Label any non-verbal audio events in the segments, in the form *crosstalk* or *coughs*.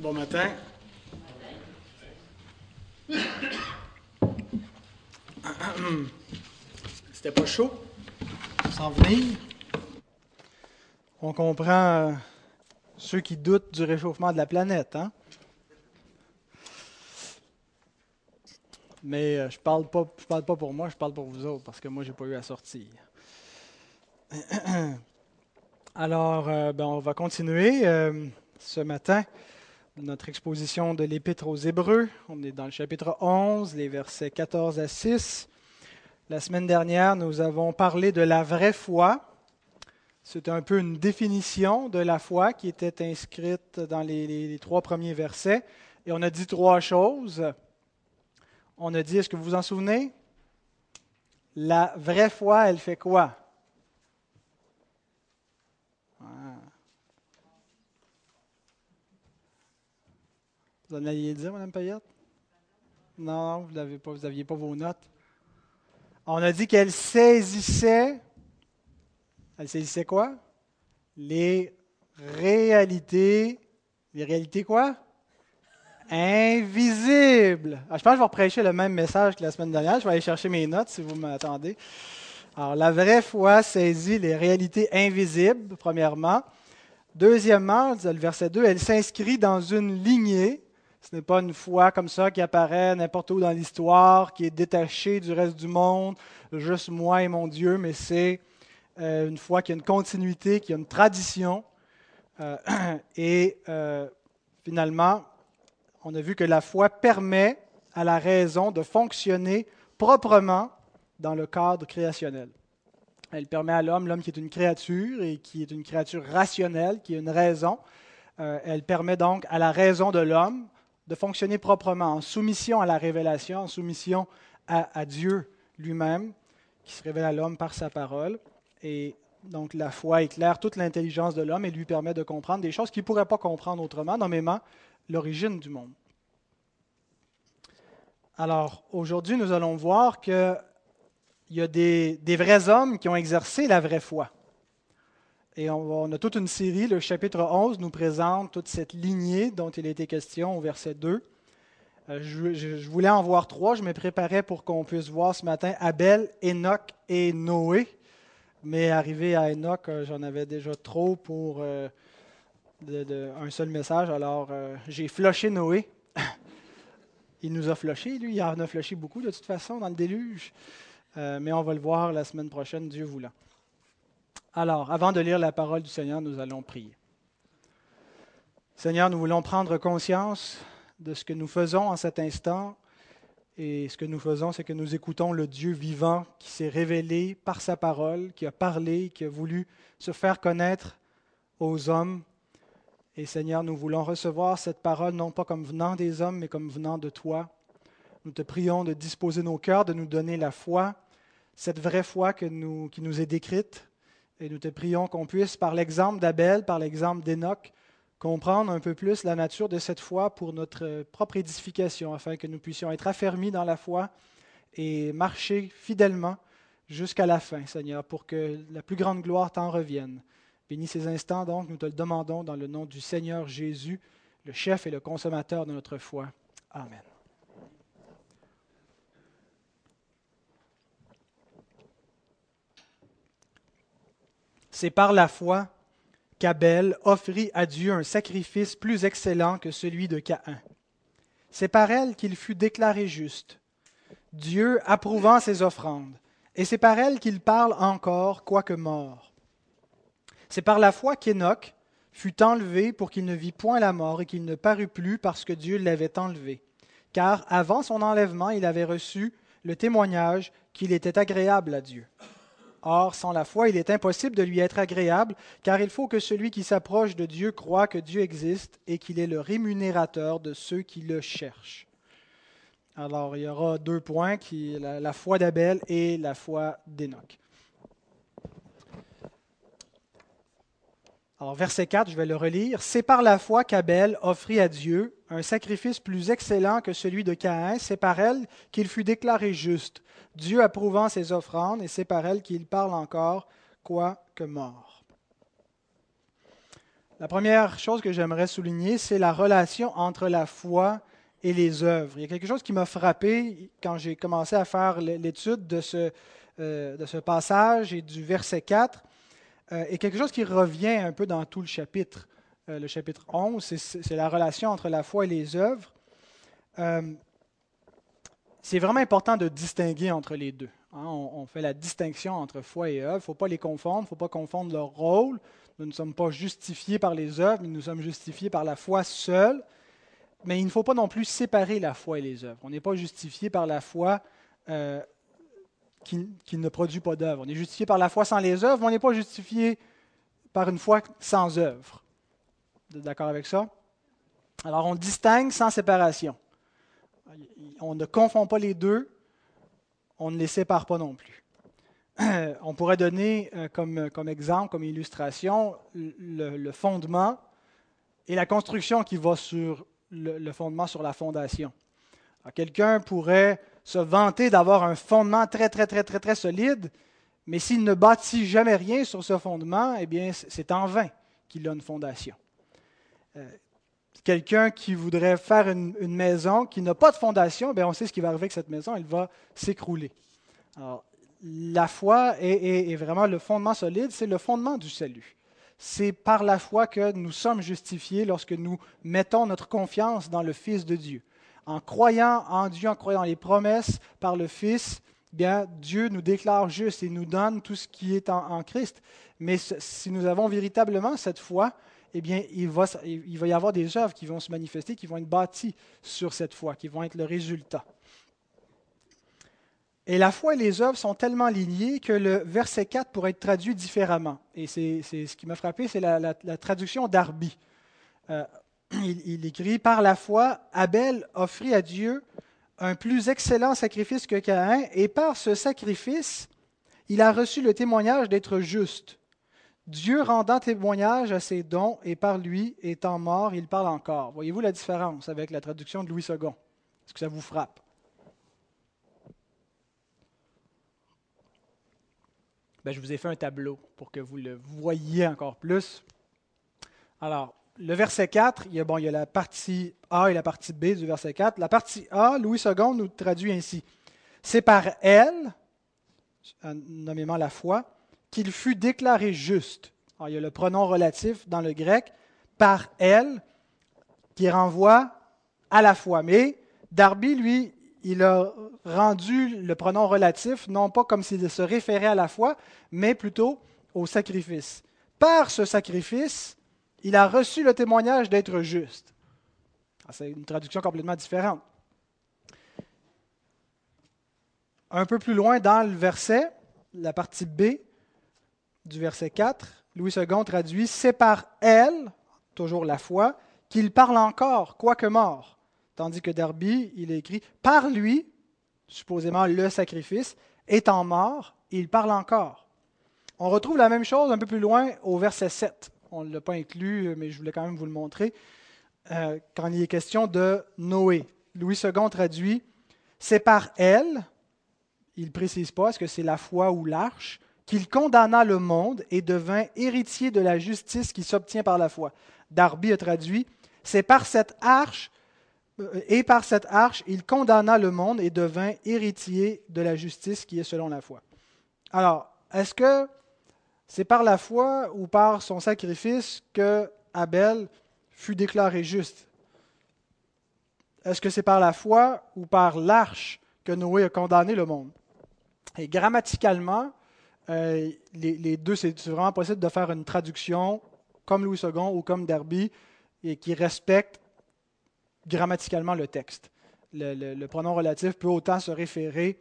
Bon matin. *coughs* C'était pas chaud? Sans venir. On comprend euh, ceux qui doutent du réchauffement de la planète, hein? Mais euh, je parle pas, je parle pas pour moi, je parle pour vous autres parce que moi j'ai pas eu à sortir. *coughs* Alors, euh, ben, on va continuer ce matin notre exposition de l'Épître aux Hébreux. On est dans le chapitre 11, les versets 14 à 6. La semaine dernière, nous avons parlé de la vraie foi. C'est un peu une définition de la foi qui était inscrite dans les, les, trois premiers versets. Et on a dit trois choses. On a dit, est-ce que vous vous en souvenez? La vraie foi, elle fait quoi? Vous en alliez dire, Mme Payette? Non, vous n'aviez pas, pas vos notes. On a dit qu'elle saisissait. Elle saisissait quoi? Les réalités. Les réalités quoi? Invisibles. Ah, je pense que je vais reprêcher le même message que la semaine dernière. Je vais aller chercher mes notes si vous m'attendez. Alors, la vraie foi saisit les réalités invisibles, premièrement. Deuxièmement, le verset 2, elle s'inscrit dans une lignée ce n'est pas une foi comme ça qui apparaît n'importe où dans l'histoire, qui est détachée du reste du monde, juste moi et mon Dieu, mais c'est euh, une foi qui a une continuité, qui a une tradition. Euh, *clears throat* et euh, finalement, on a vu que la foi permet à la raison de fonctionner proprement dans le cadre créationnel. Elle permet à l'homme, l'homme qui est une créature et qui est une créature rationnelle, qui a une raison, elle permet donc à la raison de l'homme de fonctionner proprement, en soumission à la révélation, en soumission à, Dieu lui-même, qui se révèle à l'homme par sa parole. Et donc la foi éclaire toute l'intelligence de l'homme et lui permet de comprendre des choses qu'il ne pourrait pas comprendre autrement, nommément l'origine du monde. Alors aujourd'hui, nous allons voir qu'il y a des, des vrais hommes qui ont exercé la vraie foi. Et on, a toute une série. Le chapitre 11 nous présente toute cette lignée dont il a été question au verset 2. Euh, je, voulais en voir trois. Je me préparais pour qu'on puisse voir ce matin Abel, Enoch et Noé. Mais arrivé à Enoch, euh, j'en avais déjà trop pour euh, un seul message. Alors j'ai floché Noé. *laughs* il nous a floché, lui. Il en a floché beaucoup de toute façon dans le déluge. mais on va le voir la semaine prochaine, Dieu voulant. Alors, avant de lire la parole du Seigneur, nous allons prier. Seigneur, nous voulons prendre conscience de ce que nous faisons en cet instant. Et ce que nous faisons, c'est que nous écoutons le Dieu vivant qui s'est révélé par sa parole, qui a parlé, qui a voulu se faire connaître aux hommes. Et Seigneur, nous voulons recevoir cette parole non pas comme venant des hommes, mais comme venant de toi. Nous te prions de disposer nos cœurs, de nous donner la foi, cette vraie foi qui nous est décrite, et nous te prions qu'on puisse, par l'exemple d'Abel, par l'exemple d'Enoch, comprendre un peu plus la nature de cette foi pour notre propre édification, afin que nous puissions être affermis dans la foi et marcher fidèlement jusqu'à la fin, Seigneur, pour que la plus grande gloire t'en revienne. Bénis ces instants, donc, nous te le demandons dans le nom du Seigneur Jésus, le chef et le consommateur de notre foi. Amen. C'est par la foi qu'Abel offrit à Dieu un sacrifice plus excellent que celui de Caïn. C'est par elle qu'il fut déclaré juste, Dieu approuvant ses offrandes, et c'est par elle qu'il parle encore, quoique mort. C'est par la foi qu'Enoch fut enlevé pour qu'il ne vit point la mort et qu'il ne parut plus parce que Dieu l'avait enlevé. Car avant son enlèvement, il avait reçu le témoignage qu'il était agréable à Dieu. Or, sans la foi, il est impossible de lui être agréable, car il faut que celui qui s'approche de Dieu croit que Dieu existe et qu'il est le rémunérateur de ceux qui le cherchent. Alors, il y aura deux points, qui, la, la foi d'Abel et la foi d'Enoch. Alors, verset 4, je vais le relire. C'est par la foi qu'Abel offrit à Dieu un sacrifice plus excellent que celui de Caïn. C'est par elle qu'il fut déclaré juste, Dieu approuvant ses offrandes, et c'est par elle qu'il parle encore, quoique mort. La première chose que j'aimerais souligner, c'est la relation entre la foi et les œuvres. Il y a quelque chose qui m'a frappé quand j'ai commencé à faire l'étude de ce, euh, de ce passage et du verset 4, euh, et quelque chose qui revient un peu dans tout le chapitre. Euh, le chapitre 11, c'est la relation entre la foi et les œuvres. C'est vraiment important de distinguer entre les deux. Hein. on, fait la distinction entre foi et œuvre. Il ne faut pas les confondre, il ne faut pas confondre leur rôle. Nous ne sommes pas justifiés par les œuvres, mais nous sommes justifiés par la foi seule. Mais il ne faut pas non plus séparer la foi et les œuvres. On n'est pas justifié par la foi euh, qui, ne produit pas d'œuvre. On est justifié par la foi sans les œuvres, mais on n'est pas justifié par une foi sans œuvre. D'accord avec ça? Alors on distingue sans séparation. On ne confond pas les deux, on ne les sépare pas non plus. *clears throat* On pourrait donner euh, comme, comme exemple, comme illustration, le, fondement et la construction qui va sur le, fondement sur la fondation. Quelqu'un pourrait se vanter d'avoir un fondement très, très, très, très, très solide, mais s'il ne bâtit jamais rien sur ce fondement, eh bien, c'est en vain qu'il a une fondation. Quelqu'un qui voudrait faire une, maison qui n'a pas de fondation, bien, on sait ce qui va arriver avec cette maison, elle va s'écrouler. Alors, la foi est, est vraiment le fondement solide, c'est le fondement du salut. C'est par la foi que nous sommes justifiés lorsque nous mettons notre confiance dans le Fils de Dieu. En croyant en Dieu, en croyant les promesses par le Fils, bien Dieu nous déclare juste et nous donne tout ce qui est en, Christ. Mais si nous avons véritablement cette foi, eh bien, il va, il y avoir des œuvres qui vont se manifester, qui vont être bâties sur cette foi, qui vont être le résultat. Et la foi et les œuvres sont tellement liées que le verset 4 pourrait être traduit différemment. Et c'est ce qui m'a frappé, c'est la, traduction d'Arby. Euh, *clears throat* il, écrit Par la foi, Abel offrit à Dieu un plus excellent sacrifice que Caïn, et par ce sacrifice, il a reçu le témoignage d'être juste. Dieu rendant témoignage à ses dons, et par lui, étant mort, il parle encore. Voyez-vous la différence avec la traduction de Louis II Est-ce que ça vous frappe? Ben, je vous ai fait un tableau pour que vous le voyiez encore plus. Alors, le verset 4, il y, a, bon, il y a la partie A et la partie B du verset 4. La partie A, Louis II nous traduit ainsi. C'est par elle, nommément la foi, qu'il fut déclaré juste. Alors, il y a le pronom relatif dans le grec, par elle, qui renvoie à la foi. Mais Darby, lui, il a rendu le pronom relatif, non pas comme s'il se référait à la foi, mais plutôt au sacrifice. Par ce sacrifice, il a reçu le témoignage d'être juste. Ah, c'est une traduction complètement différente. Un peu plus loin dans le verset, la partie B du verset 4, Louis II traduit C'est par elle, toujours la foi, qu'il parle encore, quoique mort. Tandis que Darby, il écrit Par lui, supposément le sacrifice, étant mort, il parle encore. On retrouve la même chose un peu plus loin au verset 7. On ne l'a pas inclus, mais je voulais quand même vous le montrer. Euh, quand il est question de Noé. Louis II traduit C'est par elle, il ne précise pas, est-ce que c'est la foi ou l'arche, qu'il condamna le monde et devint héritier de la justice qui s'obtient par la foi. Darby a traduit C'est par cette arche euh, et par cette arche, il condamna le monde et devint héritier de la justice qui est selon la foi. Alors, est-ce que c'est par la foi ou par son sacrifice que Abel fut déclaré juste? Est-ce que c'est par la foi ou par l'arche que Noé a condamné le monde? Et grammaticalement, euh, les, deux, c'est vraiment possible de faire une traduction comme Louis II ou comme Derby, et qui respecte grammaticalement le texte. Le, pronom relatif peut autant se référer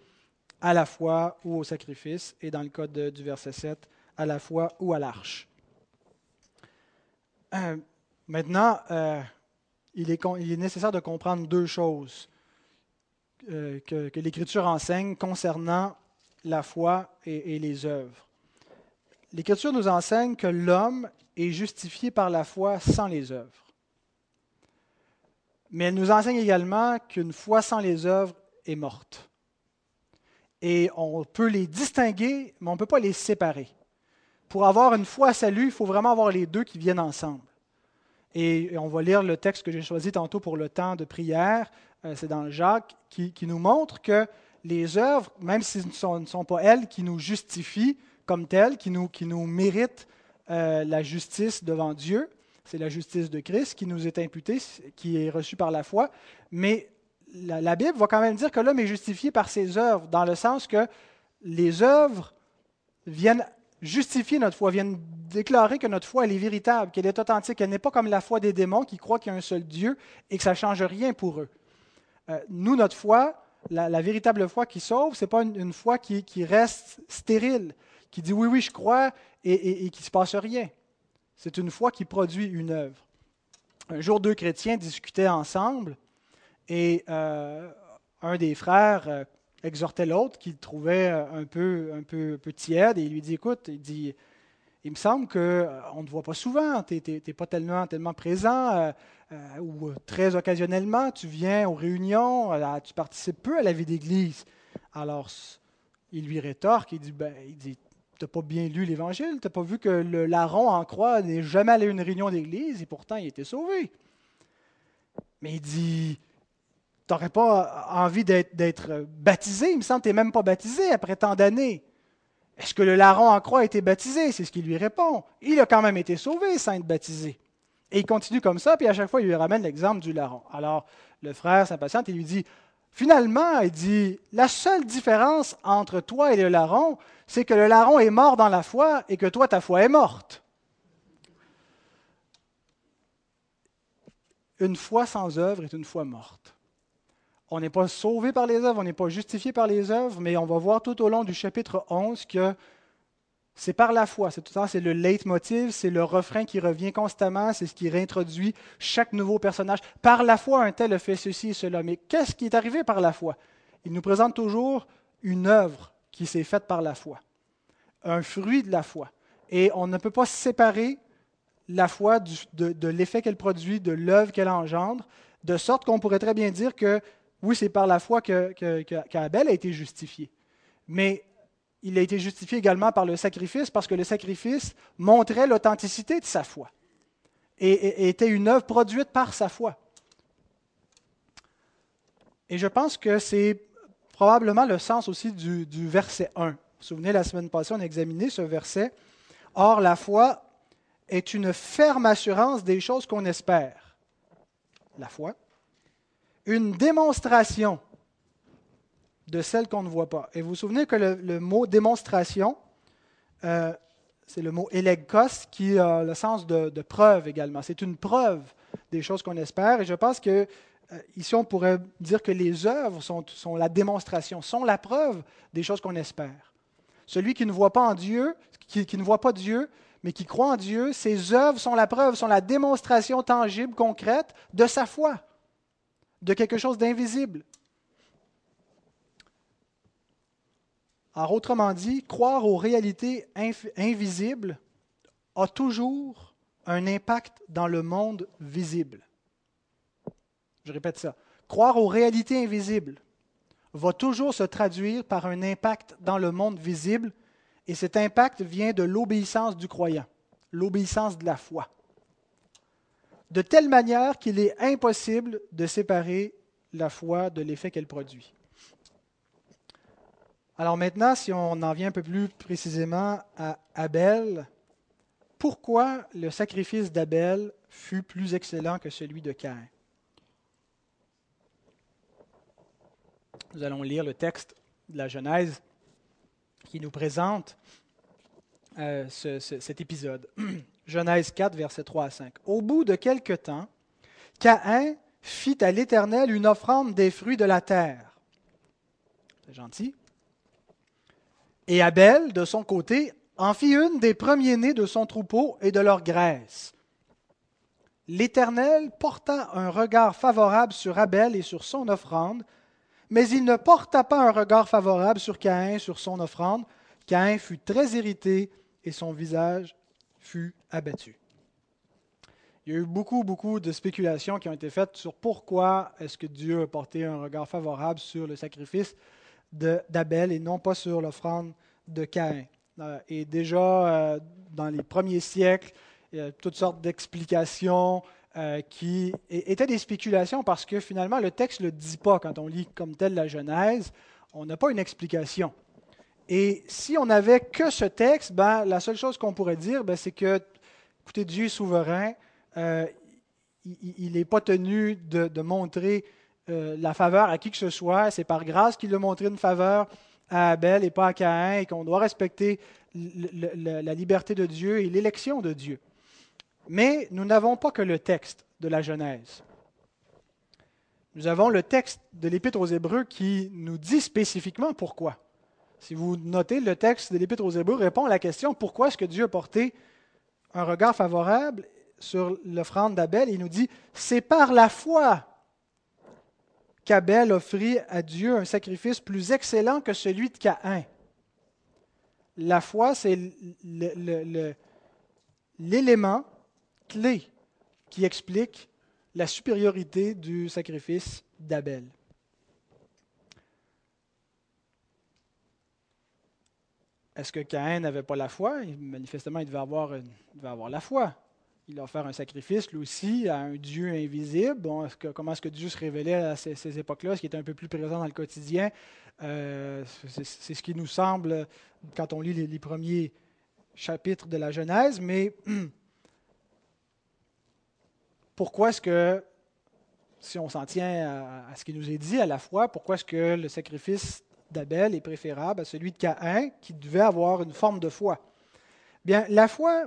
à la foi ou au sacrifice, et dans le cas du verset 7, à la foi ou à l'arche. Euh, maintenant, euh, il, est, nécessaire de comprendre deux choses que, l'Écriture enseigne concernant la foi et, les œuvres. L'Écriture nous enseigne que l'homme est justifié par la foi sans les œuvres. Mais elle nous enseigne également qu'une foi sans les œuvres est morte. Et on peut les distinguer, mais on ne peut pas les séparer. Pour avoir une foi à salut, il faut vraiment avoir les deux qui viennent ensemble. Et on va lire le texte que j'ai choisi tantôt pour le temps de prière, euh, c'est dans Jacques, qui, nous montre que les œuvres, même si ce ne sont, pas elles qui nous justifient comme telles, qui nous, qui nous méritent euh, la justice devant Dieu, c'est la justice de Christ qui nous est imputée, qui est reçue par la foi, mais la, la Bible va quand même dire que l'homme est justifié par ses œuvres, dans le sens que les œuvres viennent justifier notre foi, viennent déclarer que notre foi elle est véritable, qu'elle est authentique, elle n'est pas comme la foi des démons qui croient qu'il y a un seul Dieu et que ça ne change rien pour eux. Euh, nous, notre foi, la, véritable foi qui sauve, ce n'est pas une, foi qui, reste stérile, qui dit oui, oui, je crois et, et, qui ne se passe rien. C'est une foi qui produit une œuvre. Un jour, deux chrétiens discutaient ensemble et euh, un des frères euh, exhortait l'autre qu'il trouvait un peu, un, peu, un peu tiède et il lui dit Écoute, il dit il me semble qu'on ne te voit pas souvent, tu n'es pas tellement, tellement présent, euh, euh, ou très occasionnellement, tu viens aux réunions, euh, tu participes peu à la vie d'Église. Alors, il lui rétorque, il dit, ben, tu n'as pas bien lu l'Évangile, tu n'as pas vu que le larron en croix n'est jamais allé à une réunion d'Église, et pourtant il était sauvé. Mais il dit, tu n'aurais pas envie d'être baptisé, il me semble que tu n'es même pas baptisé après tant d'années. Est-ce que le larron en croix a été baptisé? C'est ce qu'il lui répond. Il a quand même été sauvé sans être baptisé. Et il continue comme ça, puis à chaque fois, il lui ramène l'exemple du larron. Alors, le frère s'impatiente et lui dit, finalement, il dit, la seule différence entre toi et le larron, c'est que le larron est mort dans la foi et que toi, ta foi est morte. Une foi sans œuvre est une foi morte. On n'est pas sauvé par les œuvres, on n'est pas justifié par les œuvres, mais on va voir tout au long du chapitre 11 que c'est par la foi. C'est tout ça, c'est le leitmotiv, c'est le refrain qui revient constamment, c'est ce qui réintroduit chaque nouveau personnage. Par la foi, un tel a fait ceci et cela. Mais qu'est-ce qui est arrivé par la foi? Il nous présente toujours une œuvre qui s'est faite par la foi, un fruit de la foi. Et on ne peut pas séparer la foi de, de l'effet qu'elle produit, de l'œuvre qu'elle engendre, de sorte qu'on pourrait très bien dire que oui, c'est par la foi qu'Abel que, a été justifié. Mais il a été justifié également par le sacrifice parce que le sacrifice montrait l'authenticité de sa foi et, était une œuvre produite par sa foi. Et je pense que c'est probablement le sens aussi du, du verset 1. Vous vous souvenez, la semaine passée, on a examiné ce verset. Or, la foi est une ferme assurance des choses qu'on espère. La foi une démonstration de celle qu'on ne voit pas. Et vous vous souvenez que le, mot démonstration, euh, c'est le mot elegkos qui a le sens de, preuve également. C'est une preuve des choses qu'on espère. Et je pense que euh, ici, on pourrait dire que les œuvres sont, sont, la démonstration, sont la preuve des choses qu'on espère. Celui qui ne voit pas en Dieu, qui, qui ne voit pas Dieu, mais qui croit en Dieu, ses œuvres sont la preuve, sont la démonstration tangible, concrète de sa foi de quelque chose d'invisible. Alors, autrement dit, croire aux réalités invisibles a toujours un impact dans le monde visible. Je répète ça. Croire aux réalités invisibles va toujours se traduire par un impact dans le monde visible, et cet impact vient de l'obéissance du croyant, l'obéissance de la foi de telle manière qu'il est impossible de séparer la foi de l'effet qu'elle produit. Alors maintenant, si on en vient un peu plus précisément à Abel, pourquoi le sacrifice d'Abel fut plus excellent que celui de Caïn? Nous allons lire le texte de la Genèse qui nous présente euh, ce, ce, cet épisode. *clears throat* Genèse 4, versets 3 à 5. Au bout de quelque temps, Caïn fit à l'Éternel une offrande des fruits de la terre. C'est gentil. Et Abel, de son côté, en fit une des premiers-nés de son troupeau et de leur graisse. L'Éternel porta un regard favorable sur Abel et sur son offrande, mais il ne porta pas un regard favorable sur Caïn, sur son offrande. Caïn fut très irrité et son visage fut abattu. Il y a eu beaucoup, beaucoup de spéculations qui ont été faites sur pourquoi est-ce que Dieu a porté un regard favorable sur le sacrifice d'Abel et non pas sur l'offrande de Caïn. Euh, et déjà, euh, dans les premiers siècles, il y a toutes sortes d'explications. euh, qui étaient des spéculations parce que finalement le texte ne le dit pas quand on lit comme tel la Genèse. On n'a pas une explication. Et si on n'avait que ce texte, ben, la seule chose qu'on pourrait dire, ben, c'est que, écoutez, Dieu est souverain, euh, il n'est pas tenu de, montrer euh, la faveur à qui que ce soit, c'est par grâce qu'il a montré une faveur à Abel et pas à Caïn, et qu'on doit respecter la liberté de Dieu et l'élection de Dieu. Mais nous n'avons pas que le texte de la Genèse. Nous avons le texte de l'Épître aux Hébreux qui nous dit spécifiquement pourquoi. Si vous notez, le texte de l'Épître aux Hébreux répond à la question pourquoi est-ce que Dieu a porté un regard favorable sur l'offrande d'Abel? Il nous dit c'est par la foi qu'Abel offrit à Dieu un sacrifice plus excellent que celui de Caïn. La foi, c'est l'élément clé qui explique la supériorité du sacrifice d'Abel. Est-ce que Caïn n'avait pas la foi? Manifestement, il devait, avoir la foi. Il a offert un sacrifice, lui aussi, à un Dieu invisible. comment est-ce que Dieu se révélait à ces, époques-là, ce qui était un peu plus présent dans le quotidien? Euh, C'est ce qui nous semble quand on lit les, premiers chapitres de la Genèse, mais *clears throat* pourquoi est-ce que, si on s'en tient à, ce qui nous est dit à la fois, pourquoi est-ce que le sacrifice d'Abel est préférable à celui de Caïn, qui devait avoir une forme de foi Bien, la foi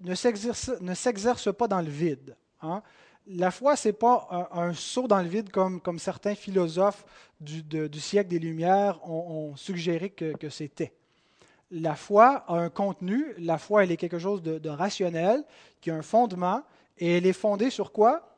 ne s'exerce pas dans le vide. Hein. La foi, ce n'est pas un, saut dans le vide comme, comme certains philosophes du, du, siècle des Lumières ont, suggéré que, c'était. La foi a un contenu, la foi, elle est quelque chose de, de rationnel, qui a un fondement, et elle est fondée sur quoi?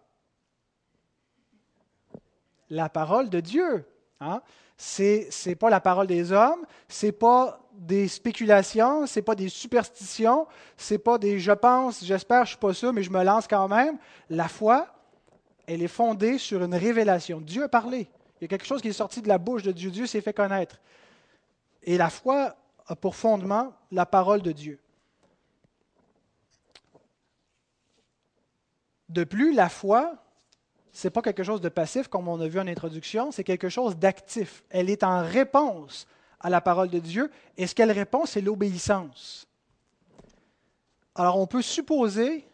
La parole de Dieu. Hein? Ce n'est pas la parole des hommes, ce n'est pas des spéculations, ce n'est pas des superstitions, ce n'est pas des je pense, j'espère, je suis pas sûr, mais je me lance quand même. La foi, elle est fondée sur une révélation. Dieu a parlé. Il y a quelque chose qui est sorti de la bouche de Dieu. Dieu s'est fait connaître. Et la foi a pour fondement la parole de Dieu. De plus, la foi, n'est pas quelque chose de passif, comme on a vu en introduction, c'est quelque chose d'actif. Elle est en réponse à la parole de Dieu, et ce qu'elle répond, c'est l'obéissance. Alors, on peut supposer,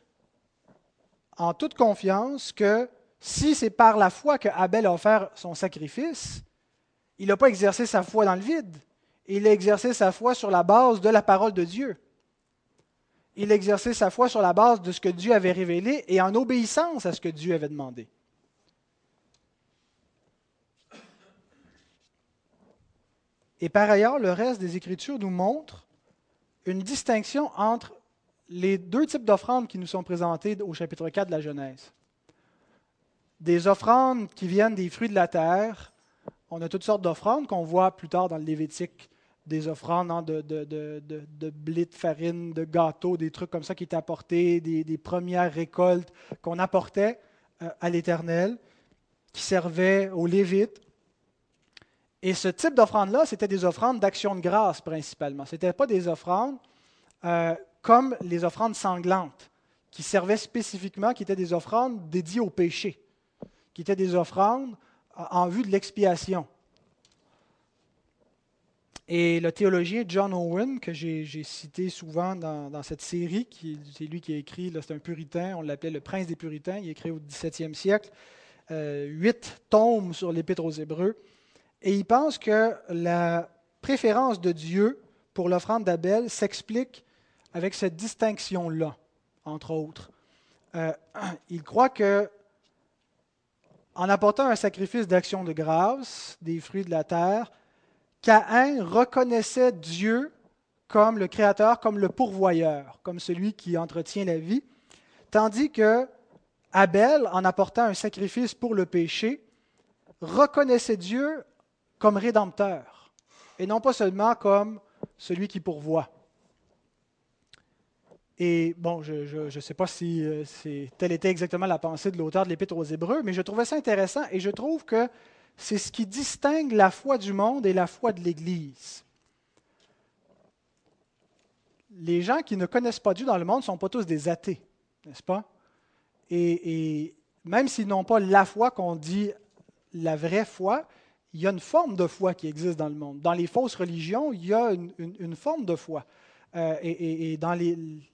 en toute confiance, que si c'est par la foi que Abel a offert son sacrifice, il n'a pas exercé sa foi dans le vide. Il a exercé sa foi sur la base de la parole de Dieu il exerçait sa foi sur la base de ce que Dieu avait révélé et en obéissance à ce que Dieu avait demandé. Et par ailleurs, le reste des Écritures nous montre une distinction entre les deux types d'offrandes qui nous sont présentées au chapitre 4 de la Genèse. Des offrandes qui viennent des fruits de la terre. On a toutes sortes d'offrandes qu'on voit plus tard dans le Lévitique des offrandes hein, de, blé, de farine, de gâteaux, des trucs comme ça qui étaient apportés, des, premières récoltes qu'on apportait euh, à l'Éternel, qui servaient aux Lévites. Et ce type d'offrande-là, c'était des offrandes d'action de grâce principalement. Ce n'étaient pas des offrandes euh, comme les offrandes sanglantes, qui servaient spécifiquement, qui étaient des offrandes dédiées au péché, qui étaient des offrandes en vue de l'expiation. Et le théologien John Owen, que j'ai cité souvent dans, cette série, c'est lui qui a écrit, c'est un puritain, on l'appelait le prince des puritains, il a écrit au XVIIe siècle euh, huit tomes sur l'Épître aux Hébreux. Et il pense que la préférence de Dieu pour l'offrande d'Abel s'explique avec cette distinction-là, entre autres. Euh, *clears throat* il croit que en apportant un sacrifice d'action de grâce, des fruits de la terre, Caïn reconnaissait Dieu comme le créateur, comme le pourvoyeur, comme celui qui entretient la vie, tandis que Abel, en apportant un sacrifice pour le péché, reconnaissait Dieu comme rédempteur, et non pas seulement comme celui qui pourvoit. Et bon, je ne sais pas si, euh, telle était exactement la pensée de l'auteur de l'Épître aux Hébreux, mais je trouvais ça intéressant et je trouve que c'est ce qui distingue la foi du monde et la foi de l'Église. Les gens qui ne connaissent pas Dieu dans le monde ne sont pas tous des athées, n'est-ce pas? Et, même s'ils n'ont pas la foi qu'on dit la vraie foi, il y a une forme de foi qui existe dans le monde. Dans les fausses religions, il y a une, forme de foi. Euh, et, dans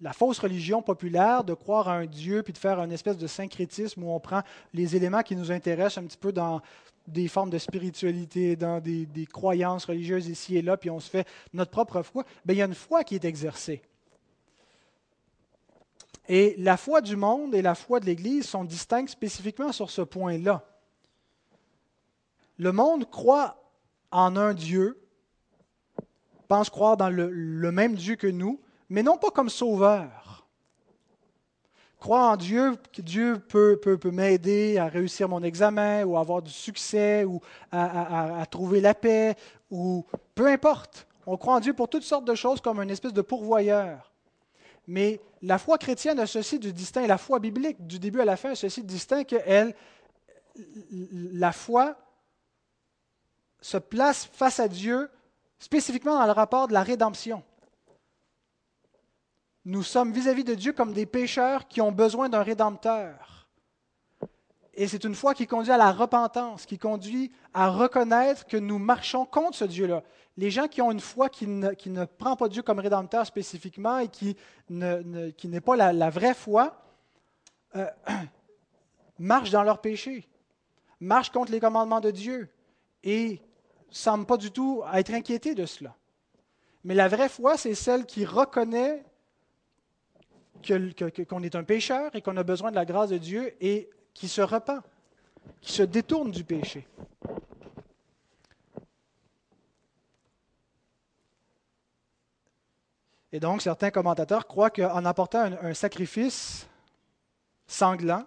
la fausse religion populaire, de croire à un Dieu, puis de faire une espèce de syncrétisme où on prend les éléments qui nous intéressent un petit peu dans des formes de spiritualité, dans des, croyances religieuses ici et là, puis on se fait notre propre foi, bien, il y a une foi qui est exercée. Et la foi du monde et la foi de l'Église sont distinctes spécifiquement sur ce point-là. Le monde croit en un Dieu, pense croire dans le, même Dieu que nous, mais non pas comme sauveur. Croit en Dieu, que Dieu peut, peut, m'aider à réussir mon examen ou avoir du succès ou à, à trouver la paix ou peu importe. On croit en Dieu pour toutes sortes de choses comme une espèce de pourvoyeur. Mais la foi chrétienne a ceci du distinct, la foi biblique du début à la fin a ceci de distinct que elle, la foi se place face à Dieu spécifiquement dans le rapport de la rédemption. Nous sommes vis-à-vis de Dieu comme des pécheurs qui ont besoin d'un rédempteur. Et c'est une foi qui conduit à la repentance, qui conduit à reconnaître que nous marchons contre ce Dieu-là. Les gens qui ont une foi qui ne, prend pas Dieu comme rédempteur spécifiquement et qui n'est pas la, vraie foi, euh, *clears throat* marchent dans leur péché, marchent contre les commandements de Dieu et semble pas du tout être inquiété de cela. Mais la vraie foi, c'est celle qui reconnaît qu'on est un pécheur et qu'on a besoin de la grâce de Dieu et qui se repent, qui se détourne du péché. Et donc, certains commentateurs croient qu'en apportant un, sacrifice sanglant,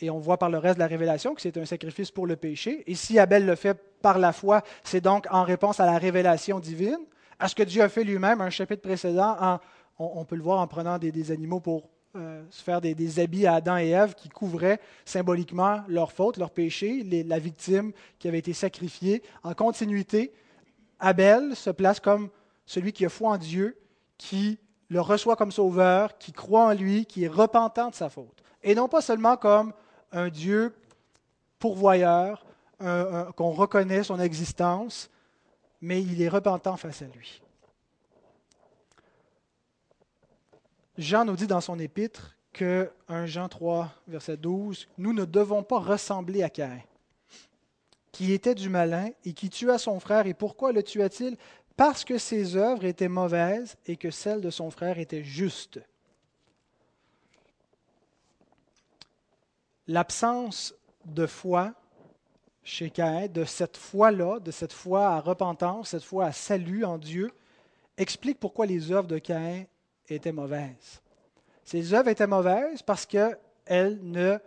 et on voit par le reste de la révélation que c'est un sacrifice pour le péché. Et si Abel le fait par la foi, c'est donc en réponse à la révélation divine, à ce que Dieu a fait lui-même. Un chapitre précédent, on, peut le voir en prenant des, animaux pour euh, se faire des, habits à Adam et Ève qui couvraient symboliquement leur faute, leur péché, la victime qui avait été sacrifiée. En continuité, Abel se place comme celui qui a foi en Dieu, qui le reçoit comme sauveur, qui croit en lui, qui est repentant de sa faute. Et non pas seulement comme un Dieu pourvoyeur, qu'on reconnaît son existence, mais il est repentant face à lui. Jean nous dit dans son épître que 1 Jean 3, verset 12, nous ne devons pas ressembler à Caïn, qui était du malin et qui tua son frère. Et pourquoi le tua-t-il? Parce que ses œuvres étaient mauvaises et que celles de son frère étaient justes. L'absence de foi chez Caïn, de cette foi-là, de cette foi à repentance, cette foi à salut en Dieu, explique pourquoi les œuvres de Caïn étaient mauvaises. Ces œuvres étaient mauvaises parce qu'elles ne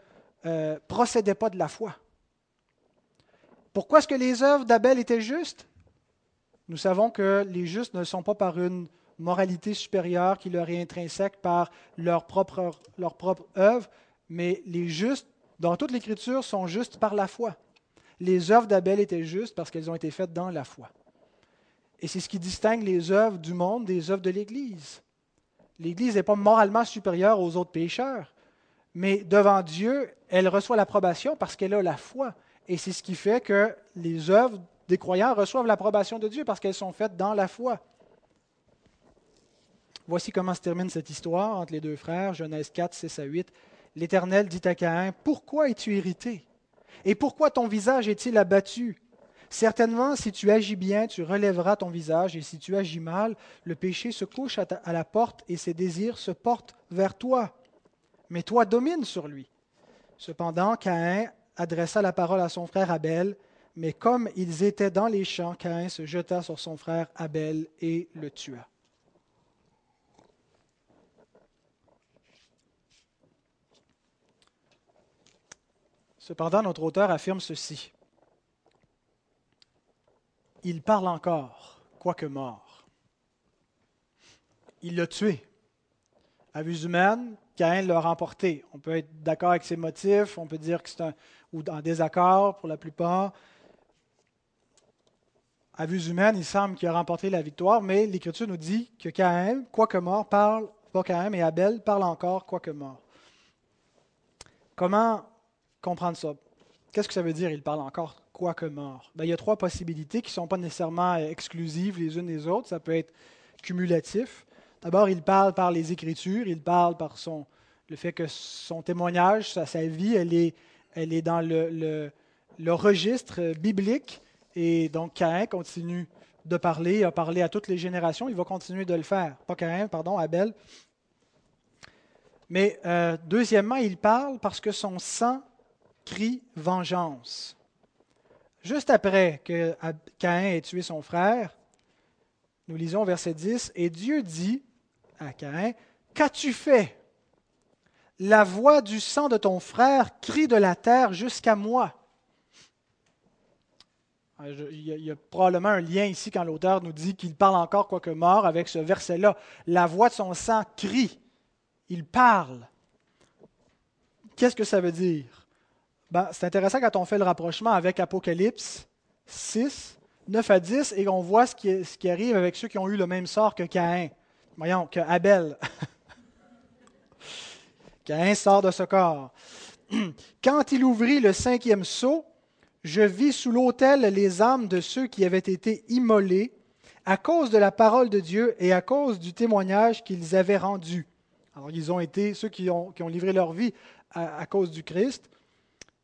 euh, procédaient pas de la foi. Pourquoi est-ce que les œuvres d'Abel étaient justes? Nous savons que les justes ne sont pas par une moralité supérieure qui leur est intrinsèque par leur propre, leur œuvre, mais les justes, dans toute l'Écriture, sont justes par la foi. Les œuvres d'Abel étaient justes parce qu'elles ont été faites dans la foi. Et c'est ce qui distingue les œuvres du monde des œuvres de l'Église. L'Église n'est pas moralement supérieure aux autres pécheurs, mais devant Dieu, elle reçoit l'approbation parce qu'elle a la foi. Et c'est ce qui fait que les œuvres des croyants reçoivent l'approbation de Dieu parce qu'elles sont faites dans la foi. Voici comment se termine cette histoire entre les deux frères, Genèse 4, 6 à 8. L'Éternel dit à Caïn, Pourquoi es-tu irrité? Et pourquoi ton visage est-il abattu? Certainement, si tu agis bien, tu relèveras ton visage, et si tu agis mal, le péché se couche à, la porte et ses désirs se portent vers toi. Mais toi domine sur lui. Cependant, Caïn adressa la parole à son frère Abel, mais comme ils étaient dans les champs, Caïn se jeta sur son frère Abel et le tua. Cependant, notre auteur affirme ceci. Il parle encore, quoique mort. Il l'a tué. À vue humaine, Caïn l'a remporté. On peut être d'accord avec ses motifs, on peut dire que c'est un. ou en désaccord pour la plupart. À vue humaine, il semble qu'il a remporté la victoire, mais l'Écriture nous dit que Caïn, quoique mort, parle, pas Caïn, mais Abel parle encore, quoique mort. Comment comprendre ça? Qu'est-ce que ça veut dire? Il parle encore quoi que mort? Ben, il y a trois possibilités qui ne sont pas nécessairement exclusives les unes des autres. Ça peut être cumulatif. D'abord, il parle par les Écritures, il parle par son, le fait que son témoignage, sa, vie, elle est, elle est dans le, le, le, registre biblique. Et donc, Caïn continue de parler, il a parlé à toutes les générations, il va continuer de le faire. Pas Caïn, pardon, Abel. Mais euh, deuxièmement, il parle parce que son sang crie vengeance. Juste après que Caïn ait tué son frère, nous lisons verset 10, Et Dieu dit à Caïn, Qu'as-tu fait? La voix du sang de ton frère crie de la terre jusqu'à moi. Ah, il y, a, probablement un lien ici quand l'auteur nous dit qu'il parle encore quoique mort avec ce verset-là. La voix de son sang crie. Il parle. Qu'est-ce que ça veut dire? Ben, c'est intéressant quand on fait le rapprochement avec Apocalypse 6, 9 à 10, et on voit ce qui, arrive avec ceux qui ont eu le même sort que Caïn. Voyons, que Abel. *laughs* Caïn sort de ce corps. *clears throat* Quand il ouvrit le cinquième sceau, je vis sous l'autel les âmes de ceux qui avaient été immolés à cause de la parole de Dieu et à cause du témoignage qu'ils avaient rendu. Alors, ils ont été ceux qui ont, livré leur vie à, cause du Christ.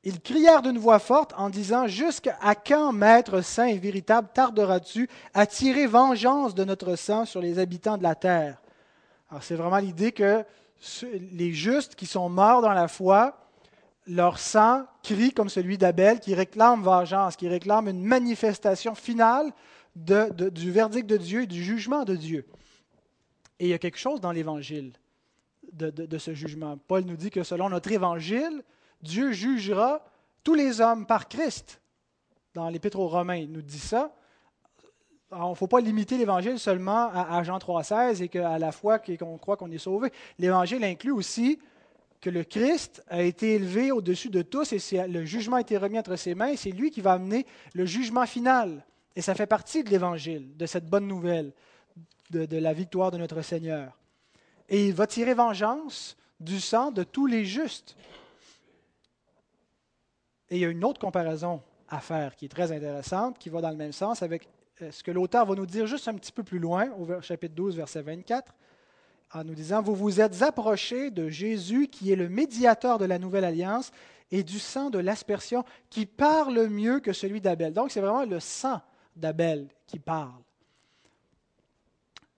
Ils crièrent d'une voix forte en disant Jusqu'à quand, Maître saint et véritable, tarderas-tu à tirer vengeance de notre sang sur les habitants de la terre? Alors, c'est vraiment l'idée que les justes qui sont morts dans la foi, leur sang crie comme celui d'Abel, qui réclame vengeance, qui réclame une manifestation finale du verdict de Dieu et du jugement de Dieu. Et il y a quelque chose dans l'Évangile de, de, ce jugement. Paul nous dit que selon notre Évangile, Dieu jugera tous les hommes par Christ. Dans l'Épître aux Romains, il nous dit ça. il ne faut pas limiter l'Évangile seulement à, Jean 3,16 et qu'à la foi qu'on croit qu'on est sauvé. L'Évangile inclut aussi que le Christ a été élevé au-dessus de tous et le jugement a été remis entre ses mains et c'est lui qui va amener le jugement final. Et ça fait partie de l'Évangile, de cette bonne nouvelle, de, la victoire de notre Seigneur. Et il va tirer vengeance du sang de tous les justes. Et il y a une autre comparaison à faire qui est très intéressante, qui va dans le même sens avec euh, ce que l'auteur va nous dire juste un petit peu plus loin, au chapitre 12, verset 24 en nous disant, vous vous êtes approchés de Jésus qui est le médiateur de la nouvelle alliance et du sang de l'aspersion qui parle mieux que celui d'Abel. Donc c'est vraiment le sang d'Abel qui parle.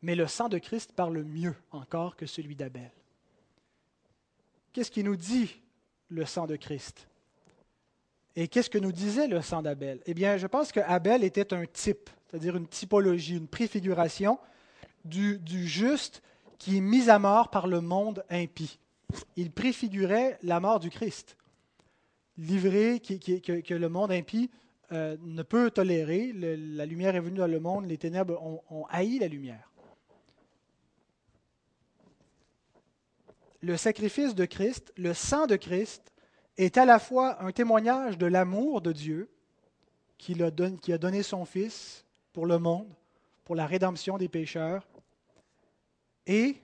Mais le sang de Christ parle mieux encore que celui d'Abel. Qu'est-ce qui nous dit le sang de Christ? Et qu'est-ce que nous disait le sang d'Abel? Eh bien, je pense que Abel était un type, c'est-à-dire une typologie, une préfiguration du, juste qui est mis à mort par le monde impie. Il préfigurait la mort du Christ, livré que, le monde impie euh, ne peut tolérer. La lumière est venue dans le monde, les ténèbres ont, ont haï la lumière. Le sacrifice de Christ, le sang de Christ, est à la fois un témoignage de l'amour de Dieu qui a, donné, son Fils pour le monde, pour la rédemption des pécheurs, et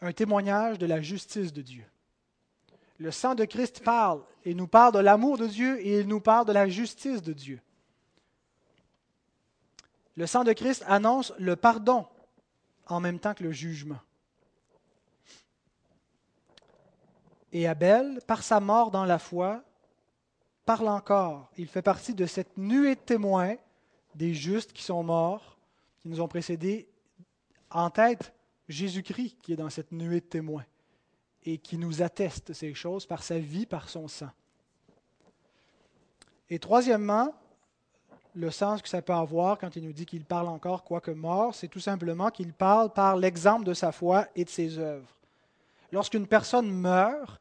un témoignage de la justice de Dieu. Le sang de Christ parle et nous parle de l'amour de Dieu et il nous parle de la justice de Dieu. Le sang de Christ annonce le pardon en même temps que le jugement. Et Abel, par sa mort dans la foi, parle encore. Il fait partie de cette nuée de témoins des justes qui sont morts, qui nous ont précédés, en tête Jésus-Christ qui est dans cette nuée de témoins et qui nous atteste ces choses par sa vie, par son sang. Et troisièmement, le sens que ça peut avoir quand il nous dit qu'il parle encore quoique mort, c'est tout simplement qu'il parle par l'exemple de sa foi et de ses œuvres. Lorsqu'une personne meurt,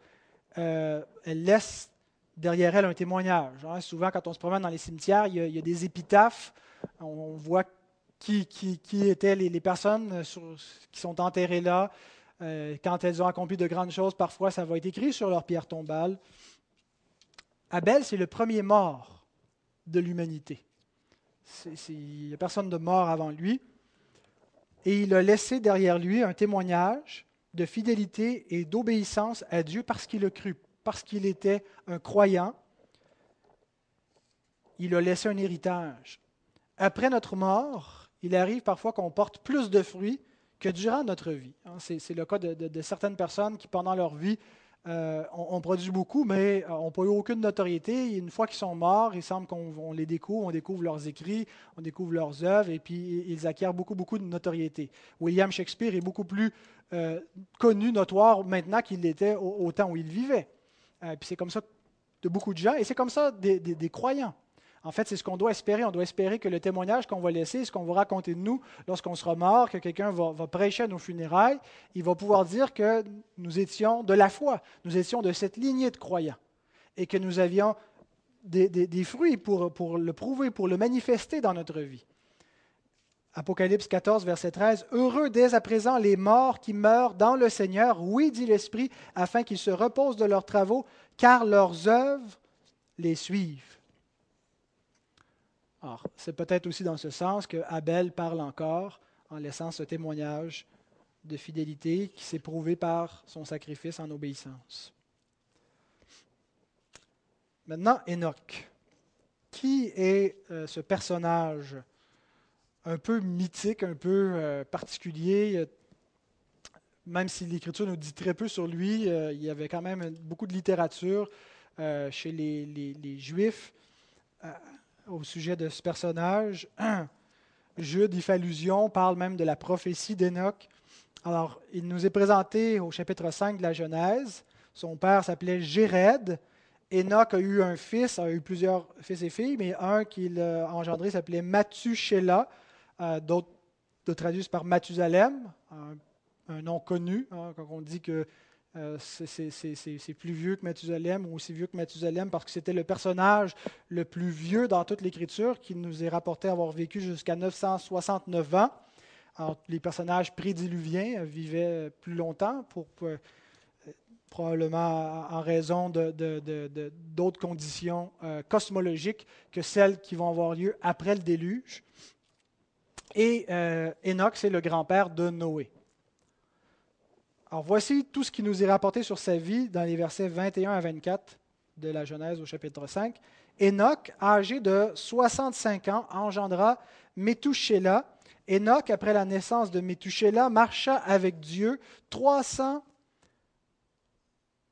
euh, elle laisse derrière elle un témoignage. Hein. Souvent, quand on se promène dans les cimetières, il y a, des épitaphes. On voit qui, qui, étaient les, personnes euh, qui sont enterrées là. Euh, quand elles ont accompli de grandes choses, parfois ça va être écrit sur leur pierre tombale. Abel, c'est le premier mort de l'humanité. Il n'y a personne de mort avant lui. Et il a laissé derrière lui un témoignage de fidélité et d'obéissance à Dieu parce qu'il a cru, parce qu'il était un croyant, il a laissé un héritage. Après notre mort, il arrive parfois qu'on porte plus de fruits que durant notre vie. Hein. C'est le cas de, certaines personnes qui, pendant leur vie, euh, ont, produit beaucoup, mais n'ont pas eu aucune notoriété. une fois qu'ils sont morts, il semble qu'on les découvre, on découvre leurs écrits, on découvre leurs œuvres, et puis ils acquièrent beaucoup, beaucoup de notoriété. William Shakespeare est beaucoup plus euh, connu, notoire maintenant qu'il l'était au, temps où il vivait. Euh, puis c'est comme ça de beaucoup de gens, et c'est comme ça des croyants. En fait, c'est ce qu'on doit espérer. On doit espérer que le témoignage qu'on va laisser, ce qu'on va raconter de nous lorsqu'on sera mort, que quelqu'un va, prêcher à nos funérailles, il va pouvoir dire que nous étions de la foi, nous étions de cette lignée de croyants et que nous avions des, fruits pour, pour le prouver, pour le manifester dans notre vie. Apocalypse 14, verset 13. Heureux dès à présent les morts qui meurent dans le Seigneur, oui, dit l'Esprit, afin qu'ils se reposent de leurs travaux, car leurs œuvres les suivent. C'est peut-être aussi dans ce sens que Abel parle encore en laissant ce témoignage de fidélité qui s'est prouvé par son sacrifice en obéissance. Maintenant, Enoch. Qui est euh, ce personnage un peu mythique, un peu euh, particulier? Même si l'Écriture nous dit très peu sur lui, euh, il y avait quand même beaucoup de littérature chez les Juifs au sujet de ce personnage. *clears throat* Jude y fait allusion, parle même de la prophétie d'Enoch. Alors, il nous est présenté au chapitre 5 de la Genèse. Son père s'appelait Jéred. Enoch a eu un fils, a eu plusieurs fils et filles, mais un qu'il a engendré s'appelait Mathushela, euh, d'autres traduisent par Mathusalem, un, nom connu, hein, quand on dit que euh, c'est plus vieux que Mathusalem ou aussi vieux que Mathusalem parce que c'était le personnage le plus vieux dans toute l'Écriture qui nous est rapporté avoir vécu jusqu'à 969 ans. Les personnages prédiluviens vivaient plus longtemps, euh, probablement en raison d'autres conditions euh, cosmologiques que celles qui vont avoir lieu après le déluge. Et Enoch, c'est le grand-père de Noé. Alors voici tout ce qui nous est rapporté sur sa vie dans les versets 21 à 24 de la Genèse au chapitre 5. Enoch, âgé de 65 ans, engendra Methuselah. Enoch, après la naissance de Methuselah, marcha avec Dieu 300,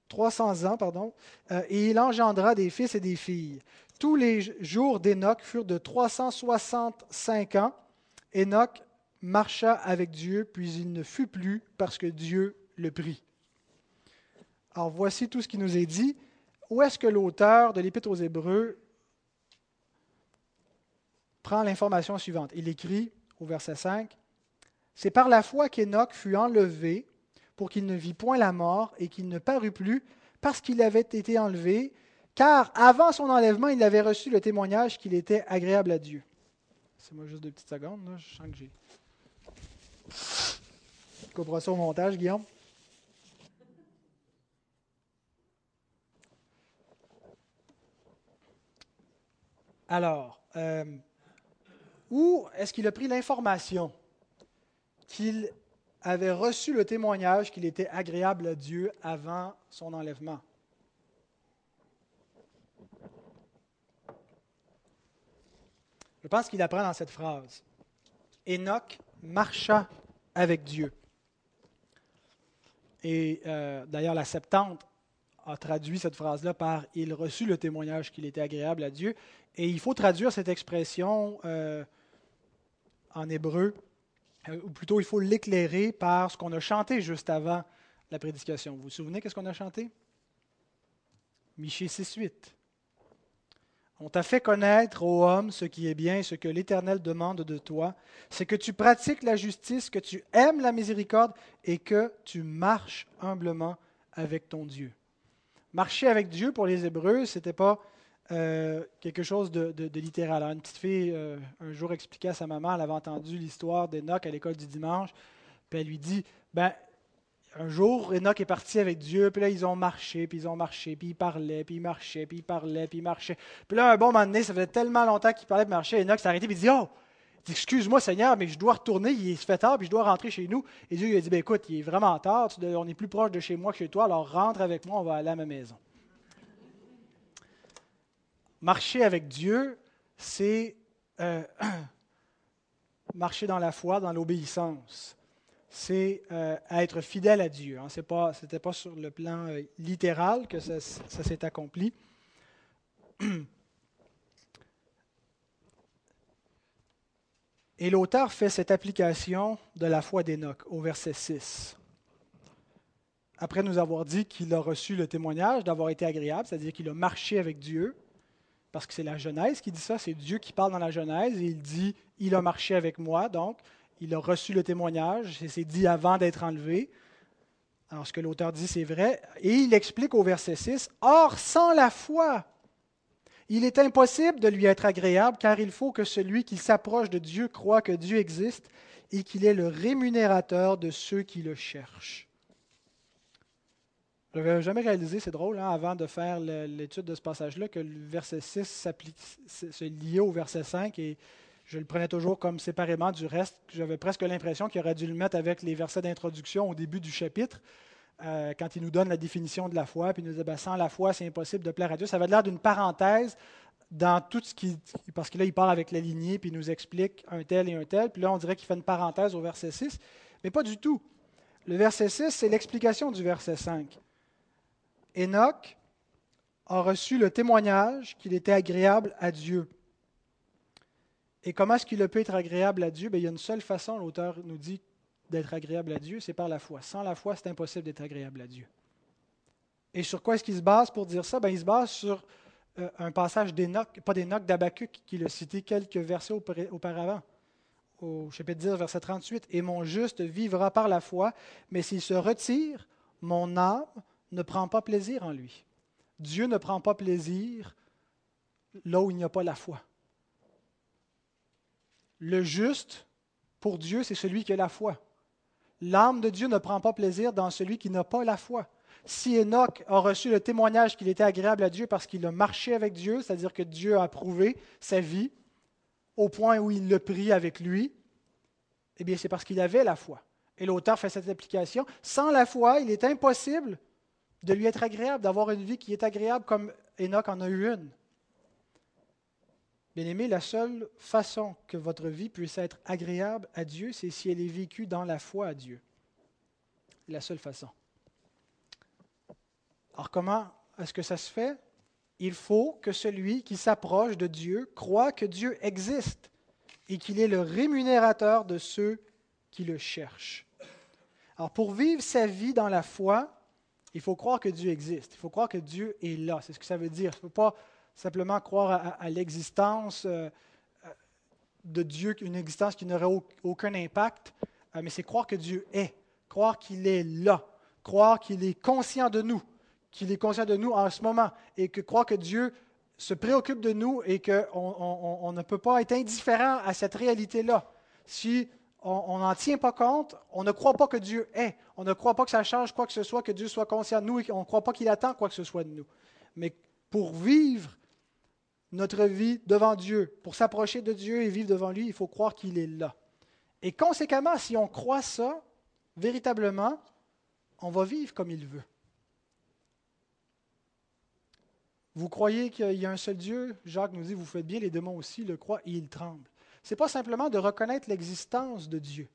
300 ans, pardon, euh, et il engendra des fils et des filles. Tous les jours d'Enoch furent de 365 ans. Enoch marcha avec Dieu, puis il ne fut plus parce que Dieu le prix. Alors voici tout ce qui nous est dit. Où est-ce que l'auteur de l'Épître aux Hébreux prend l'information suivante? Il écrit au verset 5 C'est par la foi qu'Enoch fut enlevé pour qu'il ne vit point la mort et qu'il ne parut plus parce qu'il avait été enlevé, car avant son enlèvement, il avait reçu le témoignage qu'il était agréable à Dieu. C'est moi juste deux petites secondes, je sens que j'ai. Coupera ça au montage, Guillaume. Alors, euh, où est-ce qu'il a pris l'information qu'il avait reçu le témoignage qu'il était agréable à Dieu avant son enlèvement? Je pense qu'il apprend dans cette phrase. Enoch marcha avec Dieu. Et euh, d'ailleurs, la Septante a traduit cette phrase-là par Il reçut le témoignage qu'il était agréable à Dieu. Et il faut traduire cette expression euh, en hébreu, euh, ou plutôt il faut l'éclairer par ce qu'on a chanté juste avant la prédication. Vous vous souvenez qu'est-ce qu'on a chanté? Michée 6.8. On t'a fait connaître, ô homme, ce qui est bien ce que l'Éternel demande de toi, c'est que tu pratiques la justice, que tu aimes la miséricorde et que tu marches humblement avec ton Dieu. Marcher avec Dieu pour les Hébreux, ce n'était pas euh, quelque chose de, littéral. une petite fille, euh, un jour, expliquait à sa maman, elle avait entendu l'histoire d'Enoch à l'école du dimanche, puis elle lui dit, ben, un jour, Enoch est parti avec Dieu, puis là, ils ont marché, puis ils ont marché, puis ils parlaient, puis ils marchaient, puis ils parlaient, puis ils marchaient. Puis là, un bon moment donné, ça faisait tellement longtemps qu'il parlait, puis marchait, Enoch s'est arrêté, puis il dit, oh, excuse-moi Seigneur, mais je dois retourner, il se fait tard, puis je dois rentrer chez nous. Et Dieu lui a dit, ben, écoute, il est vraiment tard, on est plus proche de chez moi que chez toi, alors rentre avec moi, on va aller à ma maison. Marcher avec Dieu, c'est euh, *clears throat* marcher dans la foi, dans l'obéissance. C'est euh, être fidèle à Dieu. Hein. Ce n'était pas, sur le plan euh, littéral que ça, ça s'est accompli. *clears throat* Et l'auteur fait cette application de la foi d'Enoch au verset 6 après nous avoir dit qu'il a reçu le témoignage d'avoir été agréable, c'est-à-dire qu'il a marché avec Dieu, parce que c'est la Genèse qui dit ça, c'est Dieu qui parle dans la Genèse, et il dit, il a marché avec moi, donc il a reçu le témoignage, et c'est dit avant d'être enlevé. Alors ce que l'auteur dit, c'est vrai, et il explique au verset 6, Or, sans la foi, il est impossible de lui être agréable, car il faut que celui qui s'approche de Dieu croit que Dieu existe et qu'il est le rémunérateur de ceux qui le cherchent. Je n'avais jamais réalisé, c'est drôle, hein, avant de faire l'étude de ce passage-là, que le verset 6 se liait au verset 5 et je le prenais toujours comme séparément du reste. J'avais presque l'impression qu'il aurait dû le mettre avec les versets d'introduction au début du chapitre, euh, quand il nous donne la définition de la foi, puis il nous dit ben, sans la foi, c'est impossible de plaire à Dieu. Ça avait l'air d'une parenthèse dans tout ce qui. Parce que là, il part avec la lignée, puis il nous explique un tel et un tel, puis là, on dirait qu'il fait une parenthèse au verset 6, mais pas du tout. Le verset 6, c'est l'explication du verset 5. Enoch a reçu le témoignage qu'il était agréable à Dieu. Et comment est-ce qu'il peut être agréable à Dieu? Ben, Il y a une seule façon, l'auteur nous dit, d'être agréable à Dieu, c'est par la foi. Sans la foi, c'est impossible d'être agréable à Dieu. Et sur quoi est-ce qu'il se base pour dire ça? Ben, Il se base sur euh, un passage d'Enoch, pas d'Enoch, d'Abacuc, qu'il a cité quelques versets auparavant, au chapitre 10, verset 38. Et mon juste vivra par la foi, mais s'il se retire, mon âme ne prend pas plaisir en lui. Dieu ne prend pas plaisir là où il n'y a pas la foi. Le juste, pour Dieu, c'est celui qui a la foi. L'âme de Dieu ne prend pas plaisir dans celui qui n'a pas la foi. Si Enoch a reçu le témoignage qu'il était agréable à Dieu parce qu'il a marché avec Dieu, c'est-à-dire que Dieu a approuvé sa vie au point où il le prie avec lui, eh bien c'est parce qu'il avait la foi. Et l'auteur fait cette application. Sans la foi, il est impossible de lui être agréable, d'avoir une vie qui est agréable comme Enoch en a eu une. Bien-aimé, la seule façon que votre vie puisse être agréable à Dieu, c'est si elle est vécue dans la foi à Dieu. La seule façon. Alors comment est-ce que ça se fait? Il faut que celui qui s'approche de Dieu croit que Dieu existe et qu'il est le rémunérateur de ceux qui le cherchent. Alors pour vivre sa vie dans la foi, il faut croire que Dieu existe. Il faut croire que Dieu est là. C'est ce que ça veut dire. Ne pas simplement croire à, l'existence euh, euh, de Dieu, une existence qui n'aurait aucun impact, euh, mais c'est croire que Dieu est, croire qu'il est là, croire qu'il est conscient de nous, qu'il est conscient de nous en ce moment, et que croire que Dieu se préoccupe de nous et qu'on on, ne peut pas être indifférent à cette réalité-là. Si on n'en tient pas compte, on ne croit pas que Dieu est, on ne croit pas que ça change quoi que ce soit, que Dieu soit conscient de nous, et on ne croit pas qu'il attend quoi que ce soit de nous. Mais pour vivre notre vie devant Dieu, pour s'approcher de Dieu et vivre devant lui, il faut croire qu'il est là. Et conséquemment, si on croit ça, véritablement, on va vivre comme il veut. Vous croyez qu'il y a un seul Dieu? Jacques nous dit, vous faites bien, les démons aussi le croient et ils tremblent n'est pas simplement de reconnaître l'existence de Dieu.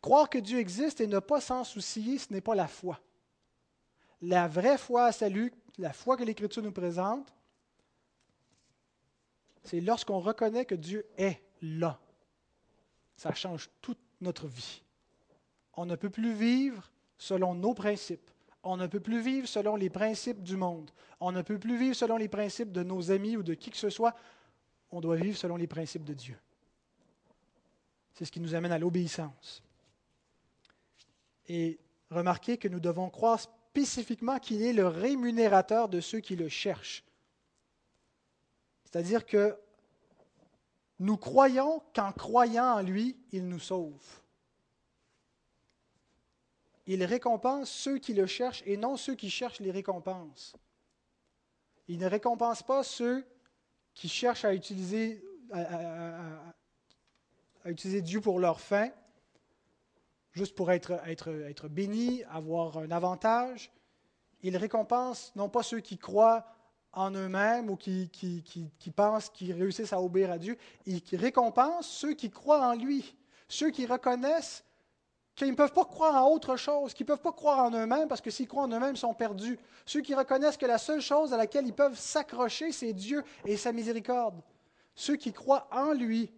Croire que Dieu existe et ne pas s'en soucier, ce n'est pas la foi. La vraie foi à salut, la foi que l'Écriture nous présente, c'est lorsqu'on reconnaît que Dieu est là. Ça change toute notre vie. On ne peut plus vivre selon nos principes. On ne peut plus vivre selon les principes du monde. On ne peut plus vivre selon les principes de nos amis ou de qui que ce soit. On doit vivre selon les principes de Dieu. C'est ce qui nous amène à l'obéissance. Et remarquez que nous devons croire spécifiquement qu'il est le rémunérateur de ceux qui le cherchent. C'est-à-dire que nous croyons qu'en croyant en lui, il nous sauve. Il récompense ceux qui le cherchent et non ceux qui cherchent les récompenses. Il ne récompense pas ceux qui cherchent à utiliser, Dieu pour leur fin, juste pour être bénis, avoir un avantage. Il récompense non pas ceux qui croient en eux-mêmes ou qui, qui, qui, pensent qu'ils réussissent à obéir à Dieu. Il récompense ceux qui croient en lui, ceux qui reconnaissent qu'ils ne peuvent pas croire en autre chose, qu'ils ne peuvent pas croire en eux-mêmes parce que s'ils croient en eux-mêmes, ils sont perdus. Ceux qui reconnaissent que la seule chose à laquelle ils peuvent s'accrocher, c'est Dieu et sa miséricorde. Ceux qui croient en lui,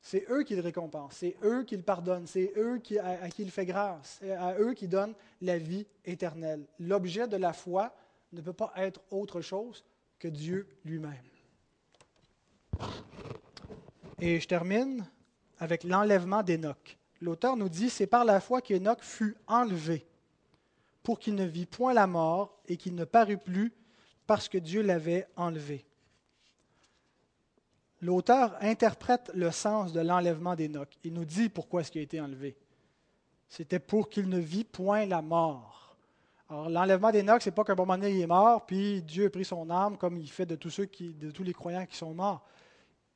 c'est eux qui le récompensent, c'est eux qui le pardonnent, c'est eux à, qui il fait grâce, c'est à eux qui donnent la vie éternelle. L'objet de la foi ne peut pas être autre chose que Dieu lui-même. Et je termine avec l'enlèvement d'Énoch. L'auteur nous dit, c'est par la foi qu'Énoch fut enlevé, pour qu'il ne vit point la mort et qu'il ne parut plus parce que Dieu l'avait enlevé. L'auteur interprète le sens de l'enlèvement d'Énoch. Il nous dit pourquoi est-ce qu'il a été enlevé. C'était pour qu'il ne vit point la mort. Alors, l'enlèvement d'Énoch, ce n'est pas qu'à un moment donné, il est mort, puis Dieu a pris son âme comme il fait de tous, ceux de tous les croyants qui sont morts.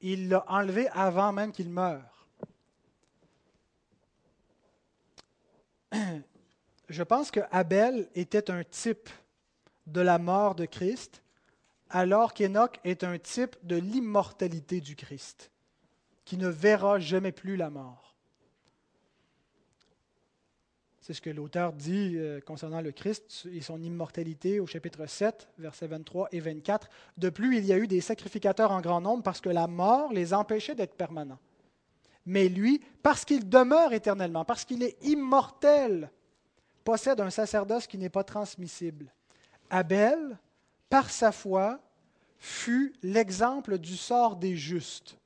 Il l'a enlevé avant même qu'il meure. *clears throat* je pense que Abel était un type de la mort de Christ, alors qu'Enoch est un type de l'immortalité du Christ, qui ne verra jamais plus la mort. C'est ce que l'auteur dit euh, concernant le Christ et son immortalité au chapitre 7, versets 23 et 24. De plus, il y a eu des sacrificateurs en grand nombre parce que la mort les empêchait d'être permanents. Mais lui, parce qu'il demeure éternellement, parce qu'il est immortel, possède un sacerdoce qui n'est pas transmissible. Abel, par sa foi, fut l'exemple du sort des justes.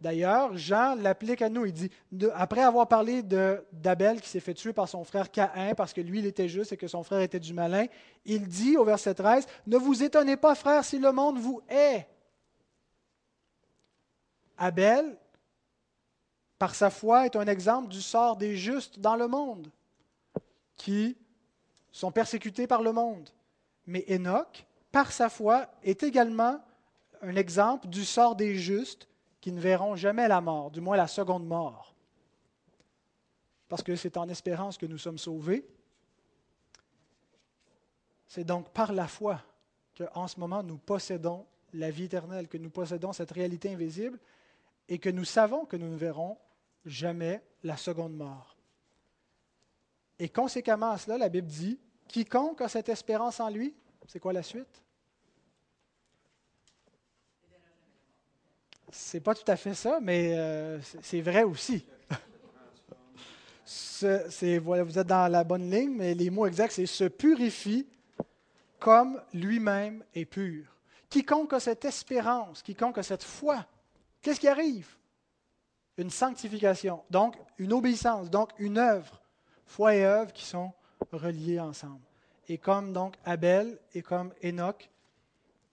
D'ailleurs, Jean l'applique à nous. Il dit, après avoir parlé d'Abel qui s'est fait tuer par son frère Caïn parce que lui, il était juste et que son frère était du malin, il dit au verset 13, Ne vous étonnez pas, frères, si le monde vous hait. Abel, par sa foi, est un exemple du sort des justes dans le monde qui sont persécutés par le monde. Mais Enoch, par sa foi, est également un exemple du sort des justes qui ne verront jamais la mort, du moins la seconde mort. Parce que c'est en espérance que nous sommes sauvés. C'est donc par la foi qu'en ce moment nous possédons la vie éternelle, que nous possédons cette réalité invisible et que nous savons que nous ne verrons jamais la seconde mort. Et conséquemment à cela, la Bible dit, quiconque a cette espérance en lui, c'est quoi la suite? C'est pas tout à fait ça, mais euh, c'est vrai aussi. *laughs* vous êtes dans la bonne ligne, mais les mots exacts, c'est se purifie comme lui-même est pur. Quiconque a cette espérance, quiconque a cette foi, qu'est-ce qui arrive? Une sanctification, donc une obéissance, donc une œuvre foi et œuvre qui sont reliés ensemble. Et comme donc Abel et comme Enoch,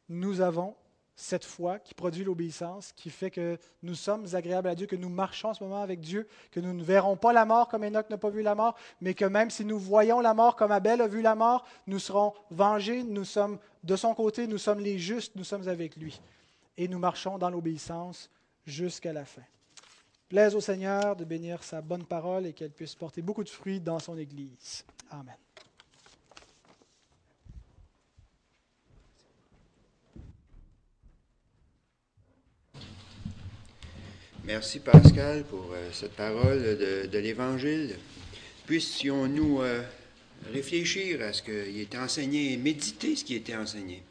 nous avons cette foi qui produit l'obéissance, qui fait que nous sommes agréables à Dieu, que nous marchons en ce moment avec Dieu, que nous ne verrons pas la mort comme Enoch n'a pas vu la mort, mais que même si nous voyons la mort comme Abel a vu la mort, nous serons vengés, nous sommes de son côté, nous sommes les justes, nous sommes avec lui. Et nous marchons dans l'obéissance jusqu'à la fin. Plaise au Seigneur de bénir sa bonne parole et qu'elle puisse porter beaucoup de fruits dans son Église. Amen. Merci Pascal pour euh, cette parole de, l'Évangile. Puissions-nous euh, réfléchir à ce qui est enseigné et méditer ce qui été enseigné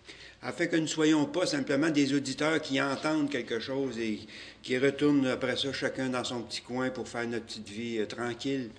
afin que nous ne soyons pas simplement des auditeurs qui entendent quelque chose et qui retournent après ça chacun dans son petit coin pour faire notre petite vie euh, tranquille,